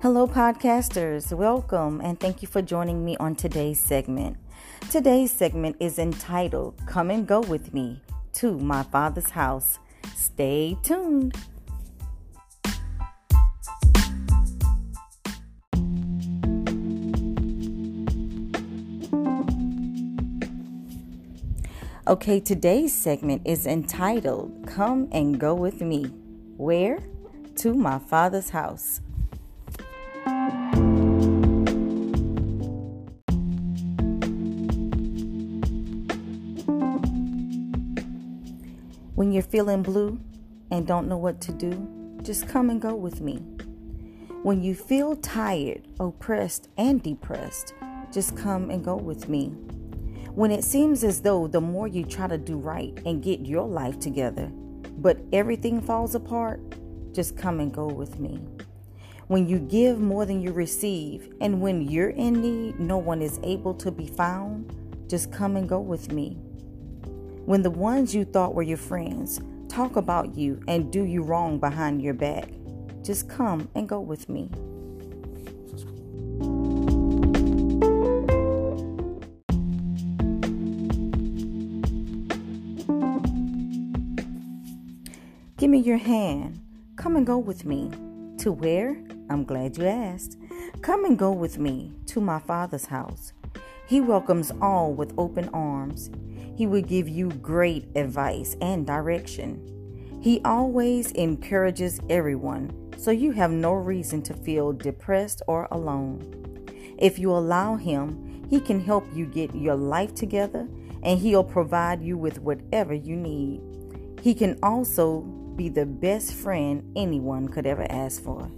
Hello, podcasters. Welcome and thank you for joining me on today's segment. Today's segment is entitled Come and Go With Me to My Father's House. Stay tuned. Okay, today's segment is entitled Come and Go With Me. Where? To my Father's house. When you're feeling blue and don't know what to do, just come and go with me. When you feel tired, oppressed, and depressed, just come and go with me. When it seems as though the more you try to do right and get your life together, but everything falls apart, just come and go with me. When you give more than you receive, and when you're in need, no one is able to be found, just come and go with me. When the ones you thought were your friends talk about you and do you wrong behind your back, just come and go with me. Give me your hand. Come and go with me. To where? I'm glad you asked. Come and go with me to my Father's house. He welcomes all with open arms. He will give you great advice and direction. He always encourages everyone, so you have no reason to feel depressed or alone. If you allow Him, He can help you get your life together and He'll provide you with whatever you need. He can also be the best friend anyone could ever ask for.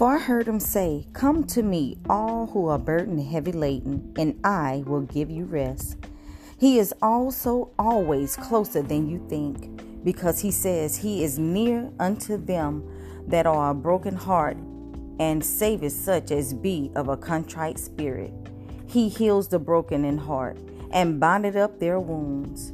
For I heard him say, Come to me, all who are burdened and heavy laden, and I will give you rest. He is also always closer than you think, because he says he is near unto them that are a broken heart, and saveth such as be of a contrite spirit. He heals the broken in heart, and bindeth up their wounds.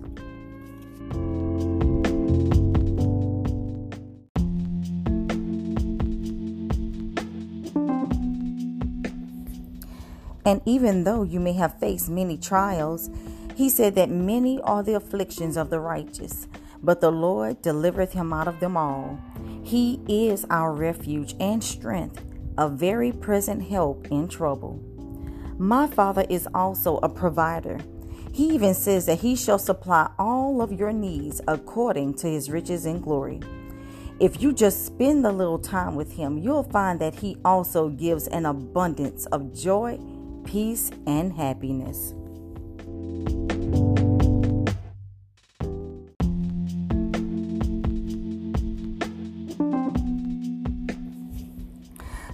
And even though you may have faced many trials, he said that many are the afflictions of the righteous, but the Lord delivereth him out of them all. He is our refuge and strength, a very present help in trouble. My Father is also a provider. He even says that he shall supply all of your needs according to his riches and glory. If you just spend a little time with him, you'll find that he also gives an abundance of joy peace, and happiness.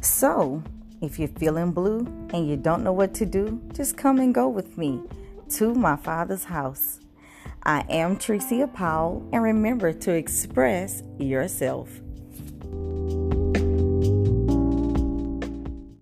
So, if you're feeling blue and you don't know what to do, just come and go with me to my Father's house. I am Trecia Powell, and remember to express yourself.